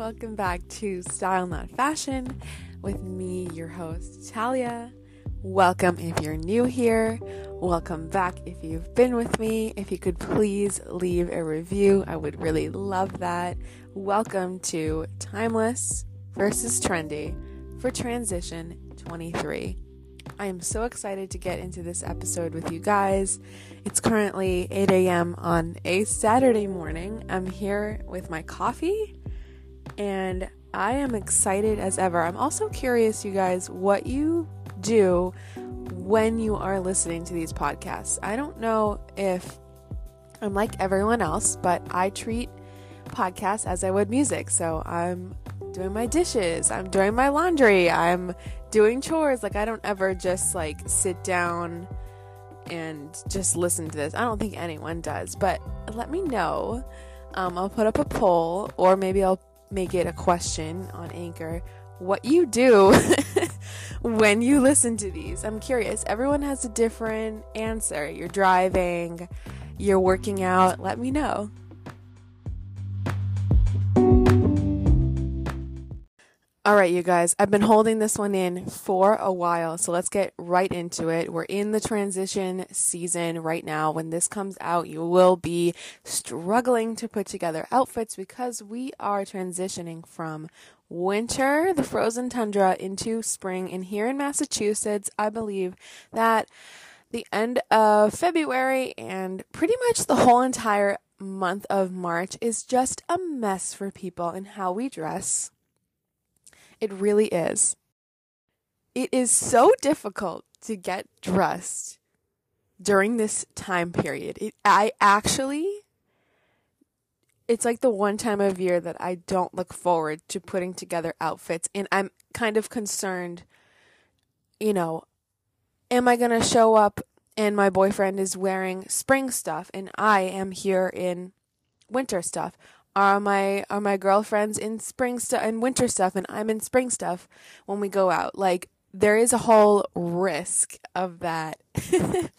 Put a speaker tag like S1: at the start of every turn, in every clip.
S1: welcome back to Style Not Fashion with me, your host, Talia. Welcome if you're new here. Welcome back if you've been with me. If you could please leave a review, I would really love that. Welcome to Timeless versus Trendy for Transition 23. I am so excited to get into this episode with you guys. It's currently 8 a.m. on a Saturday morning. I'm here with my coffee and I am excited as ever. I'm also curious, you guys, what you do when you are listening to these podcasts. I don't know if I'm like everyone else, but I treat podcasts as I would music. So I'm doing my dishes, I'm doing my laundry, I'm doing chores. Like I don't ever just like sit down and just listen to this. I don't think anyone does, but let me know. Um, I'll put up a poll, or maybe I'll make it a question on Anchor what you do when you listen to these. I'm curious. Everyone has a different answer. You're driving, you're working out. Let me know. All right, you guys, I've been holding this one in for a while, so let's get right into it. We're in the transition season right now. When this comes out, you will be struggling to put together outfits because we are transitioning from winter, the frozen tundra, into spring. And here in Massachusetts, I believe that the end of February and pretty much the whole entire month of March is just a mess for people and how we dress it really is. It is so difficult to get dressed during this time period. It, I actually, it's like the one time of year that I don't look forward to putting together outfits. And I'm kind of concerned, you know, am I going to show up and my boyfriend is wearing spring stuff and I am here in winter stuff? Are my are my girlfriends in spring stuff and winter stuff and I'm in spring stuff when we go out. Like there is a whole risk of that.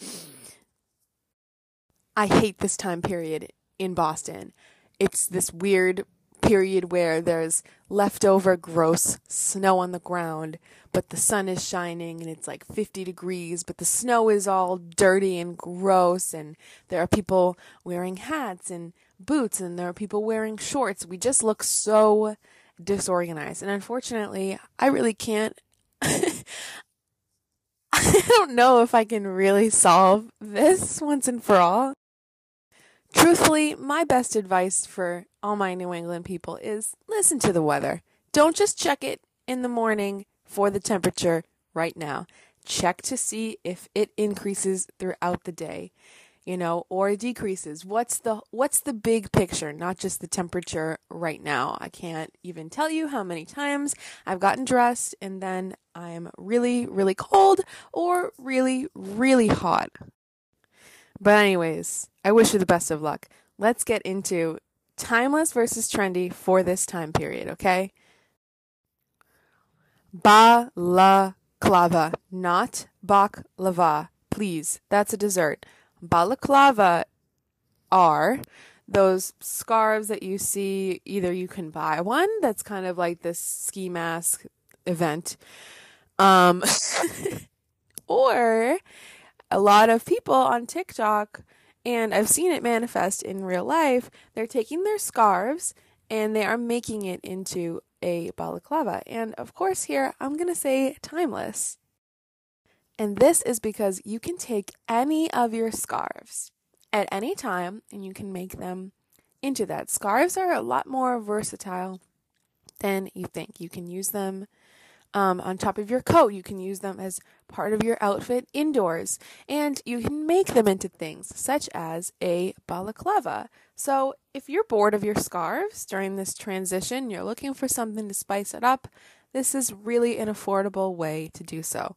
S1: I hate this time period in Boston. It's this weird period where there's leftover gross snow on the ground, but the sun is shining and it's like 50 degrees, but the snow is all dirty and gross, and there are people wearing hats and boots and there are people wearing shorts. We just look so disorganized. And unfortunately, I really can't. I don't know if I can really solve this once and for all. Truthfully, my best advice for all my New England people is listen to the weather. Don't just check it in the morning for the temperature right now. Check to see if it increases throughout the day you know, or decreases. What's the what's the big picture, not just the temperature right now. I can't even tell you how many times I've gotten dressed and then I'm really really cold or really really hot. But anyways, I wish you the best of luck. Let's get into timeless versus trendy for this time period, okay? Balaclava, not baklava. Please, that's a dessert balaclava are those scarves that you see either you can buy one that's kind of like this ski mask event um or a lot of people on TikTok and I've seen it manifest in real life they're taking their scarves and they are making it into a balaclava. And of course here I'm going to say timeless and this is because you can take any of your scarves at any time and you can make them into that. Scarves are a lot more versatile than you think. You can use them um, on top of your coat. You can use them as part of your outfit indoors. And you can make them into things such as a balaclava. So if you're bored of your scarves during this transition, you're looking for something to spice it up, this is really an affordable way to do so.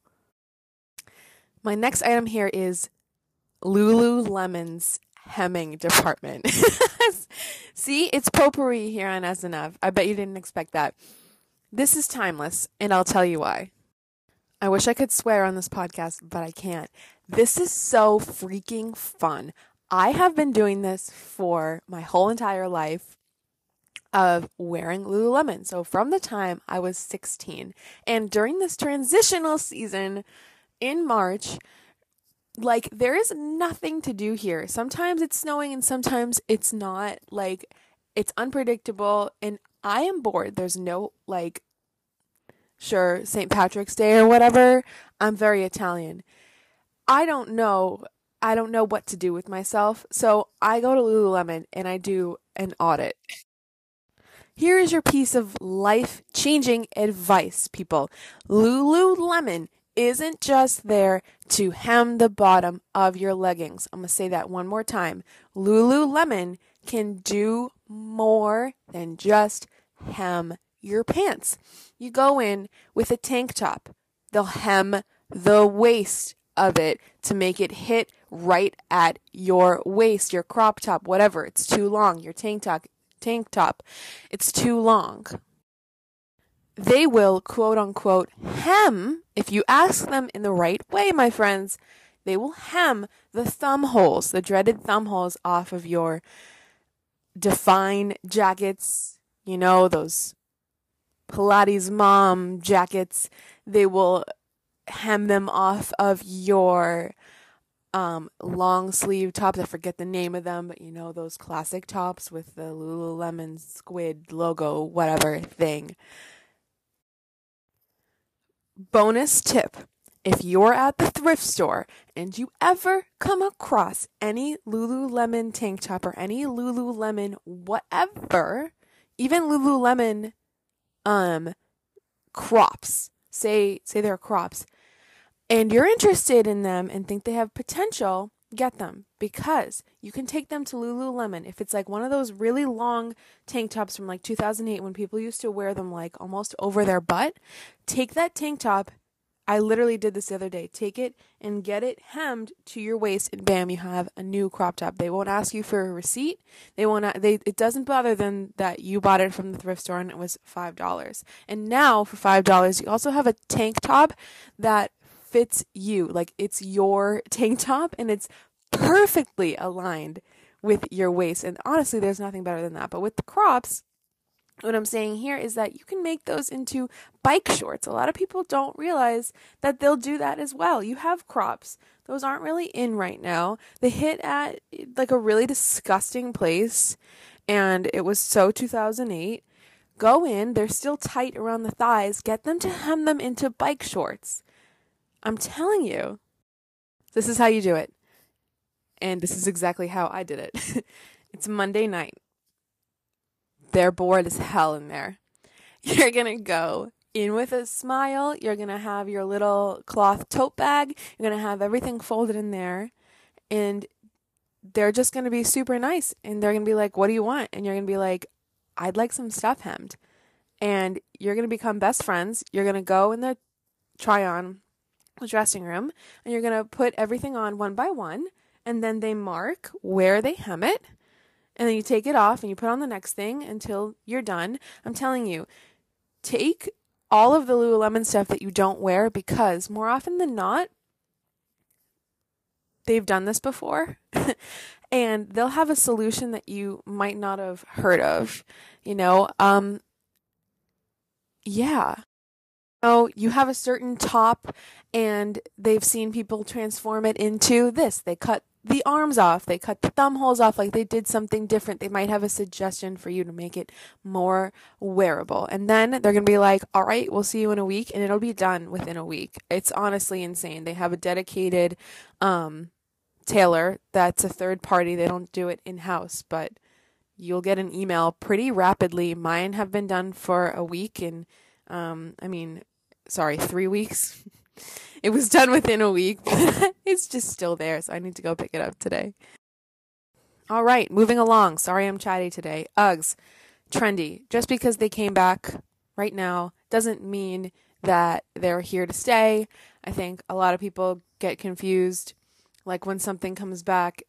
S1: My next item here is Lululemon's hemming department. See, it's potpourri here on SNF. I bet you didn't expect that. This is timeless, and I'll tell you why. I wish I could swear on this podcast, but I can't. This is so freaking fun. I have been doing this for my whole entire life. of wearing Lululemon. So from the time I was 16 and during this transitional season in March, like there is nothing to do here. Sometimes it's snowing and sometimes it's not. Like it's unpredictable and I am bored. There's no like sure St. Patrick's Day or whatever. I'm very Italian. I don't know. I don't know what to do with myself. So I go to Lululemon and I do an audit. Here is your piece of life changing advice, people. Lululemon isn't just there to hem the bottom of your leggings. I'm going to say that one more time. Lululemon can do more than just hem your pants. You go in with a tank top, they'll hem the waist of it to make it hit right at your waist, your crop top, whatever. It's too long, your tank top, tank top. It's too long they will quote unquote hem, if you ask them in the right way, my friends, they will hem the thumb holes, the dreaded thumb holes off of your define jackets, you know, those Pilates mom jackets. They will hem them off of your um, long sleeve tops. I forget the name of them, but you know, those classic tops with the Lululemon squid logo, whatever thing bonus tip if you're at the thrift store and you ever come across any Lululemon tank top or any Lululemon whatever, even Lululemon um crops, say say they're crops, and you're interested in them and think they have potential, get them because you can take them to Lululemon. If it's like one of those really long tank tops from like 2008 when people used to wear them like almost over their butt, take that tank top. I literally did this the other day. Take it and get it hemmed to your waist, and bam, you have a new crop top. They won't ask you for a receipt. They won't. They it doesn't bother them that you bought it from the thrift store and it was five dollars. And now for five dollars, you also have a tank top that fits you. Like it's your tank top and it's perfectly aligned with your waist. And honestly, there's nothing better than that. But with the crops, what I'm saying here is that you can make those into bike shorts. A lot of people don't realize that they'll do that as well. You have crops. Those aren't really in right now. They hit at like a really disgusting place and it was so 2008. Go in, they're still tight around the thighs. Get them to hem them into bike shorts. I'm telling you, this is how you do it. And this is exactly how I did it. it's Monday night. They're bored as hell in there. You're going to go in with a smile. You're going to have your little cloth tote bag. You're going to have everything folded in there. And they're just going to be super nice. And they're going to be like, What do you want? And you're going to be like, I'd like some stuff hemmed. And you're going to become best friends. You're going to go in the try on the dressing room and you're going to put everything on one by one and then they mark where they hem it and then you take it off and you put on the next thing until you're done. I'm telling you, take all of the Lululemon stuff that you don't wear because more often than not, they've done this before and they'll have a solution that you might not have heard of, you know? Um, yeah. Oh, you have a certain top and they've seen people transform it into this. They cut the arms off, they cut the thumb holes off, like they did something different. They might have a suggestion for you to make it more wearable. And then they're going to be like, all right, we'll see you in a week. And it'll be done within a week. It's honestly insane. They have a dedicated um, tailor that's a third party. They don't do it in house, but you'll get an email pretty rapidly. Mine have been done for a week. And um, I mean, sorry, three weeks. it was done within a week. it's just still there, so I need to go pick it up today. All right, moving along. Sorry I'm chatty today. Uggs, trendy. Just because they came back right now doesn't mean that they're here to stay. I think a lot of people get confused. Like when something comes back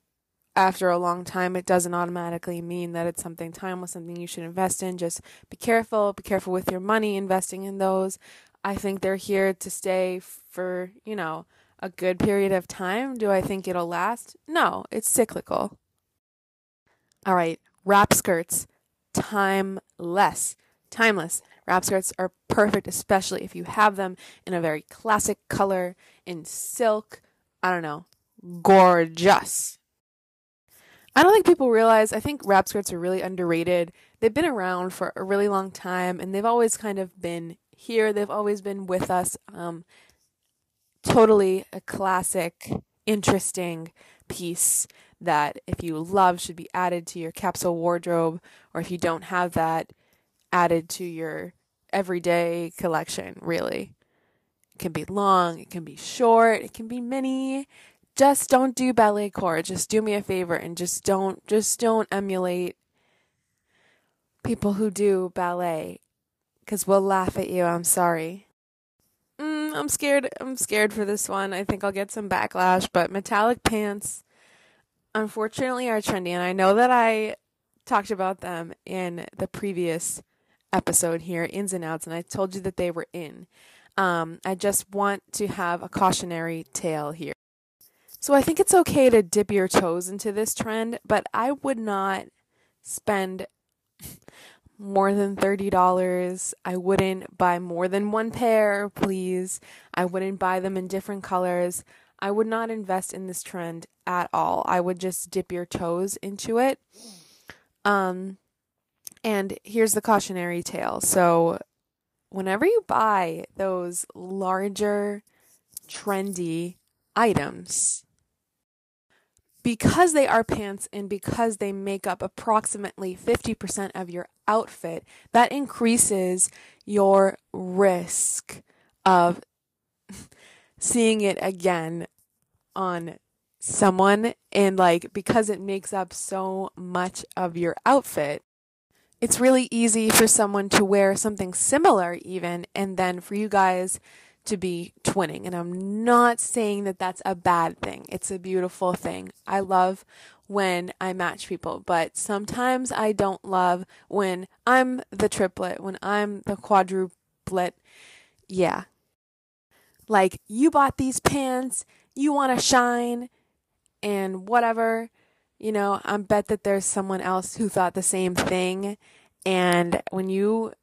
S1: after a long time, it doesn't automatically mean that it's something timeless, something you should invest in. Just be careful. Be careful with your money investing in those. I think they're here to stay for, you know, a good period of time. Do I think it'll last? No, it's cyclical. All right, wrap skirts. timeless. Timeless. Wrap skirts are perfect, especially if you have them in a very classic color, in silk. I don't know. Gorgeous. I don't think people realize, I think wrap skirts are really underrated. They've been around for a really long time and they've always kind of been here. They've always been with us. Um, totally a classic, interesting piece that if you love should be added to your capsule wardrobe or if you don't have that added to your everyday collection really it can be long it can be short it can be mini just don't do ballet core just do me a favor and just don't just don't emulate people who do ballet because we'll laugh at you i'm sorry mm, i'm scared i'm scared for this one i think i'll get some backlash but metallic pants unfortunately are trendy and I know that I talked about them in the previous episode here, ins and outs, and I told you that they were in. Um, I just want to have a cautionary tale here. So I think it's okay to dip your toes into this trend, but I would not spend more than $30. I wouldn't buy more than one pair, please. I wouldn't buy them in different colors. I would not invest in this trend at all. I would just dip your toes into it. Um, and here's the cautionary tale. So, whenever you buy those larger, trendy items, because they are pants and because they make up approximately 50% of your outfit, that increases your risk of seeing it again on someone. And like because it makes up so much of your outfit it's really easy for someone to wear something similar even and then for you guys to be twinning and I'm not saying that that's a bad thing it's a beautiful thing I love when I match people but sometimes I don't love when I'm the triplet when I'm the quadruplet yeah like, you bought these pants, you want to shine, and whatever. You know, I bet that there's someone else who thought the same thing. And when you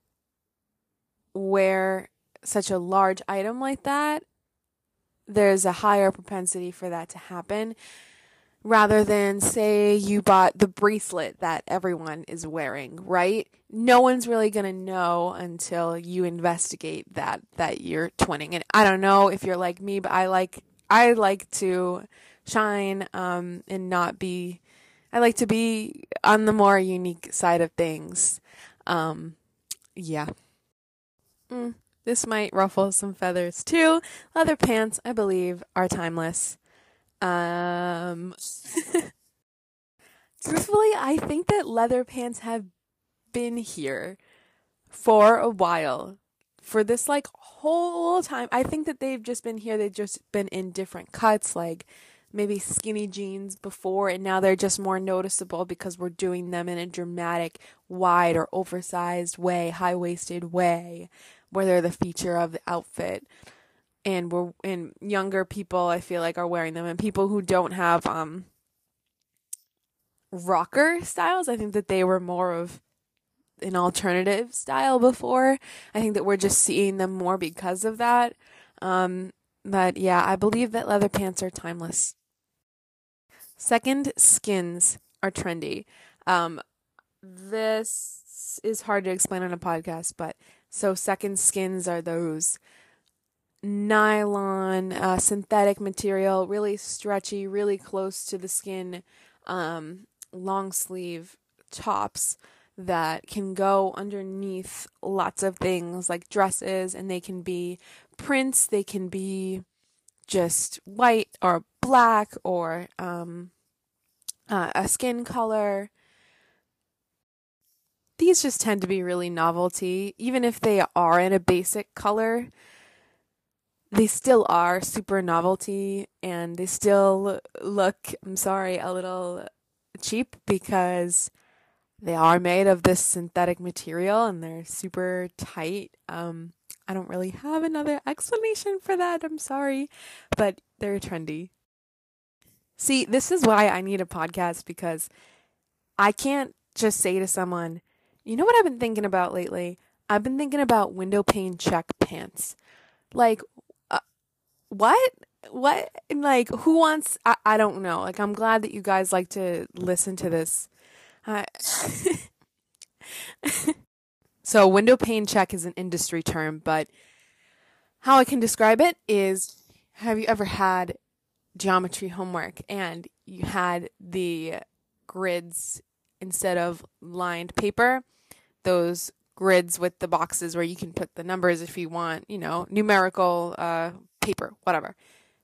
S1: wear such a large item like that, there's a higher propensity for that to happen rather than say you bought the bracelet that everyone is wearing, right? No one's really going to know until you investigate that that you're twinning. And I don't know if you're like me, but I like I like to shine um and not be I like to be on the more unique side of things. Um yeah. Mm, this might ruffle some feathers too. Leather pants, I believe, are timeless. Um, truthfully, I think that leather pants have been here for a while. For this like whole time, I think that they've just been here. They've just been in different cuts, like maybe skinny jeans before, and now they're just more noticeable because we're doing them in a dramatic, wide or oversized way, high waisted way, where they're the feature of the outfit. And we're and younger people I feel like are wearing them. And people who don't have um rocker styles I think that they were more of an alternative style before. I think that we're just seeing them more because of that. Um but yeah I believe that leather pants are timeless. Second skins are trendy. Um this is hard to explain on a podcast but so second skins are those nylon uh, synthetic material, really stretchy, really close to the skin, um, long sleeve tops that can go underneath lots of things like dresses, and they can be prints, they can be just white or black or um, uh, a skin color. These just tend to be really novelty, even if they are in a basic color they still are super novelty and they still look, I'm sorry, a little cheap because they are made of this synthetic material and they're super tight. Um, I don't really have another explanation for that. I'm sorry, but they're trendy. See, this is why I need a podcast because I can't just say to someone, You know what I've been thinking about lately? I've been thinking about window pane check pants. Like, uh, what? What? Like, who wants? I, I don't know. Like, I'm glad that you guys like to listen to this. Uh, so, window pane check is an industry term, but how I can describe it is have you ever had geometry homework and you had the grids instead of lined paper, those grids with the boxes where you can put the numbers if you want, you know, numerical uh, paper, whatever.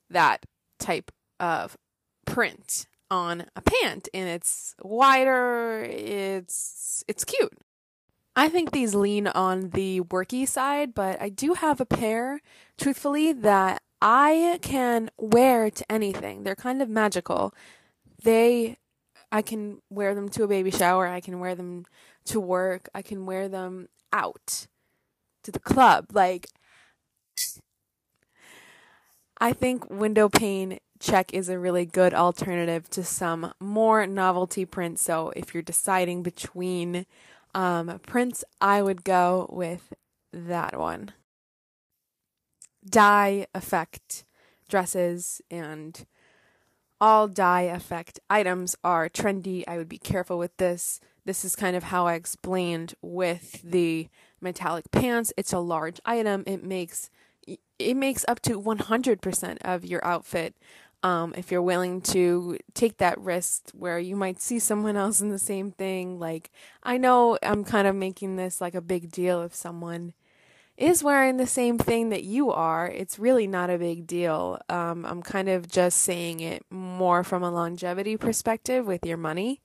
S1: That type of print on a pant and it's wider, it's it's cute. I think these lean on the worky side, but I do have a pair, truthfully, that I can wear to anything. They're kind of magical. They I can wear them to a baby shower, I can wear them to work, I can wear them out to the club. Like I think window pane check is a really good alternative to some more novelty prints. So if you're deciding between um, prints, I would go with that one. Dye effect dresses and all dye effect items are trendy. I would be careful with this. This is kind of how I explained with the metallic pants. It's a large item. It makes it makes up to 100% of your outfit. Um, if you're willing to take that risk where you might see someone else in the same thing, like I know I'm kind of making this like a big deal if someone is wearing the same thing that you are, it's really not a big deal. Um, I'm kind of just saying it more from a longevity perspective with your money.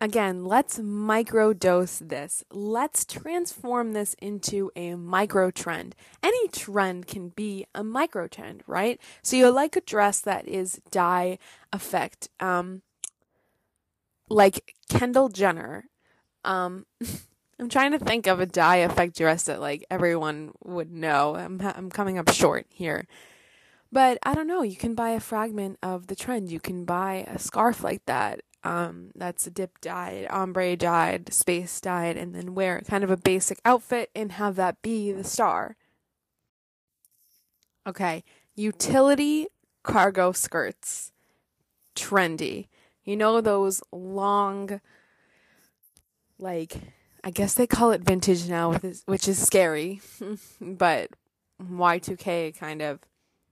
S1: Again, let's micro dose this. Let's transform this into a micro trend. Any trend can be a micro trend, right? So you like a dress that is dye effect, um, like Kendall Jenner. Um, I'm trying to think of a dye effect dress that like everyone would know. I'm I'm coming up short here. But I don't know, you can buy a fragment of the trend. You can buy a scarf like that. Um, that's a dip dyed, ombre dyed, space dyed, and then wear kind of a basic outfit and have that be the star. Okay, utility cargo skirts. Trendy. You know those long, like, I guess they call it vintage now, which is scary, but Y2K kind of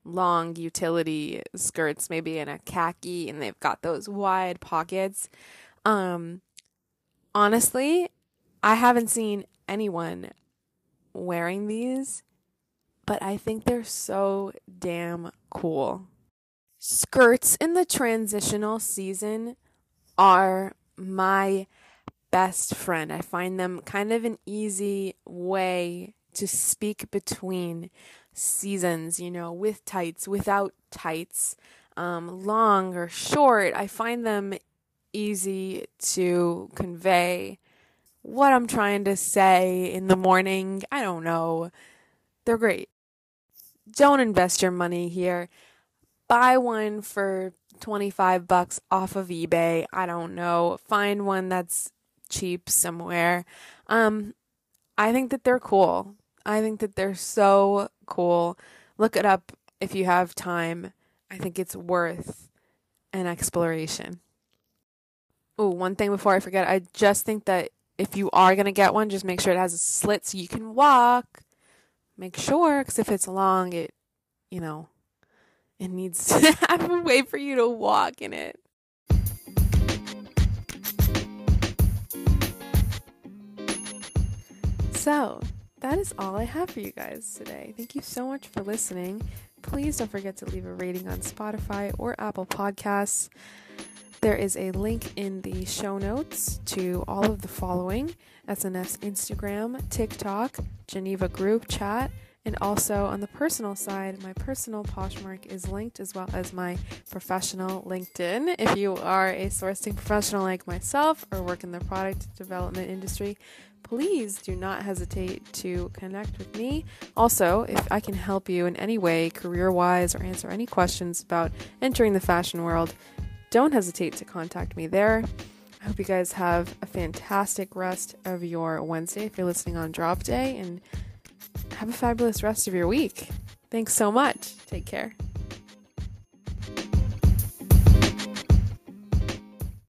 S1: long utility skirts, maybe in a khaki, and they've got those wide pockets. Um, honestly, I haven't seen anyone wearing these, but I think they're so damn cool. Skirts in the transitional season are my best friend. I find them kind of an easy way to speak between seasons, you know, with tights, without tights, um, long or short. I find them easy to convey what I'm trying to say in the morning. I don't know. They're great. Don't invest your money here. Buy one for 25 bucks off of eBay. I don't know. Find one that's cheap somewhere. Um, I think that they're cool. I think that they're so cool. Look it up if you have time. I think it's worth an exploration. Oh, one thing before I forget, I just think that if you are going to get one, just make sure it has a slit so you can walk. Make sure, because if it's long, it, you know, it needs to have a way for you to walk in it. So, that is all I have for you guys today. Thank you so much for listening. Please don't forget to leave a rating on Spotify or Apple Podcasts. There is a link in the show notes to all of the following SNF's Instagram, TikTok, Geneva group chat, and also on the personal side, my personal Poshmark is linked as well as my professional LinkedIn. If you are a sourcing professional like myself or work in the product development industry, please do not hesitate to connect with me. Also, if I can help you in any way, career wise, or answer any questions about entering the fashion world, don't hesitate to contact me there. I hope you guys have a fantastic rest of your Wednesday if you're listening on drop day and have a fabulous rest of your week. Thanks so much. Take care.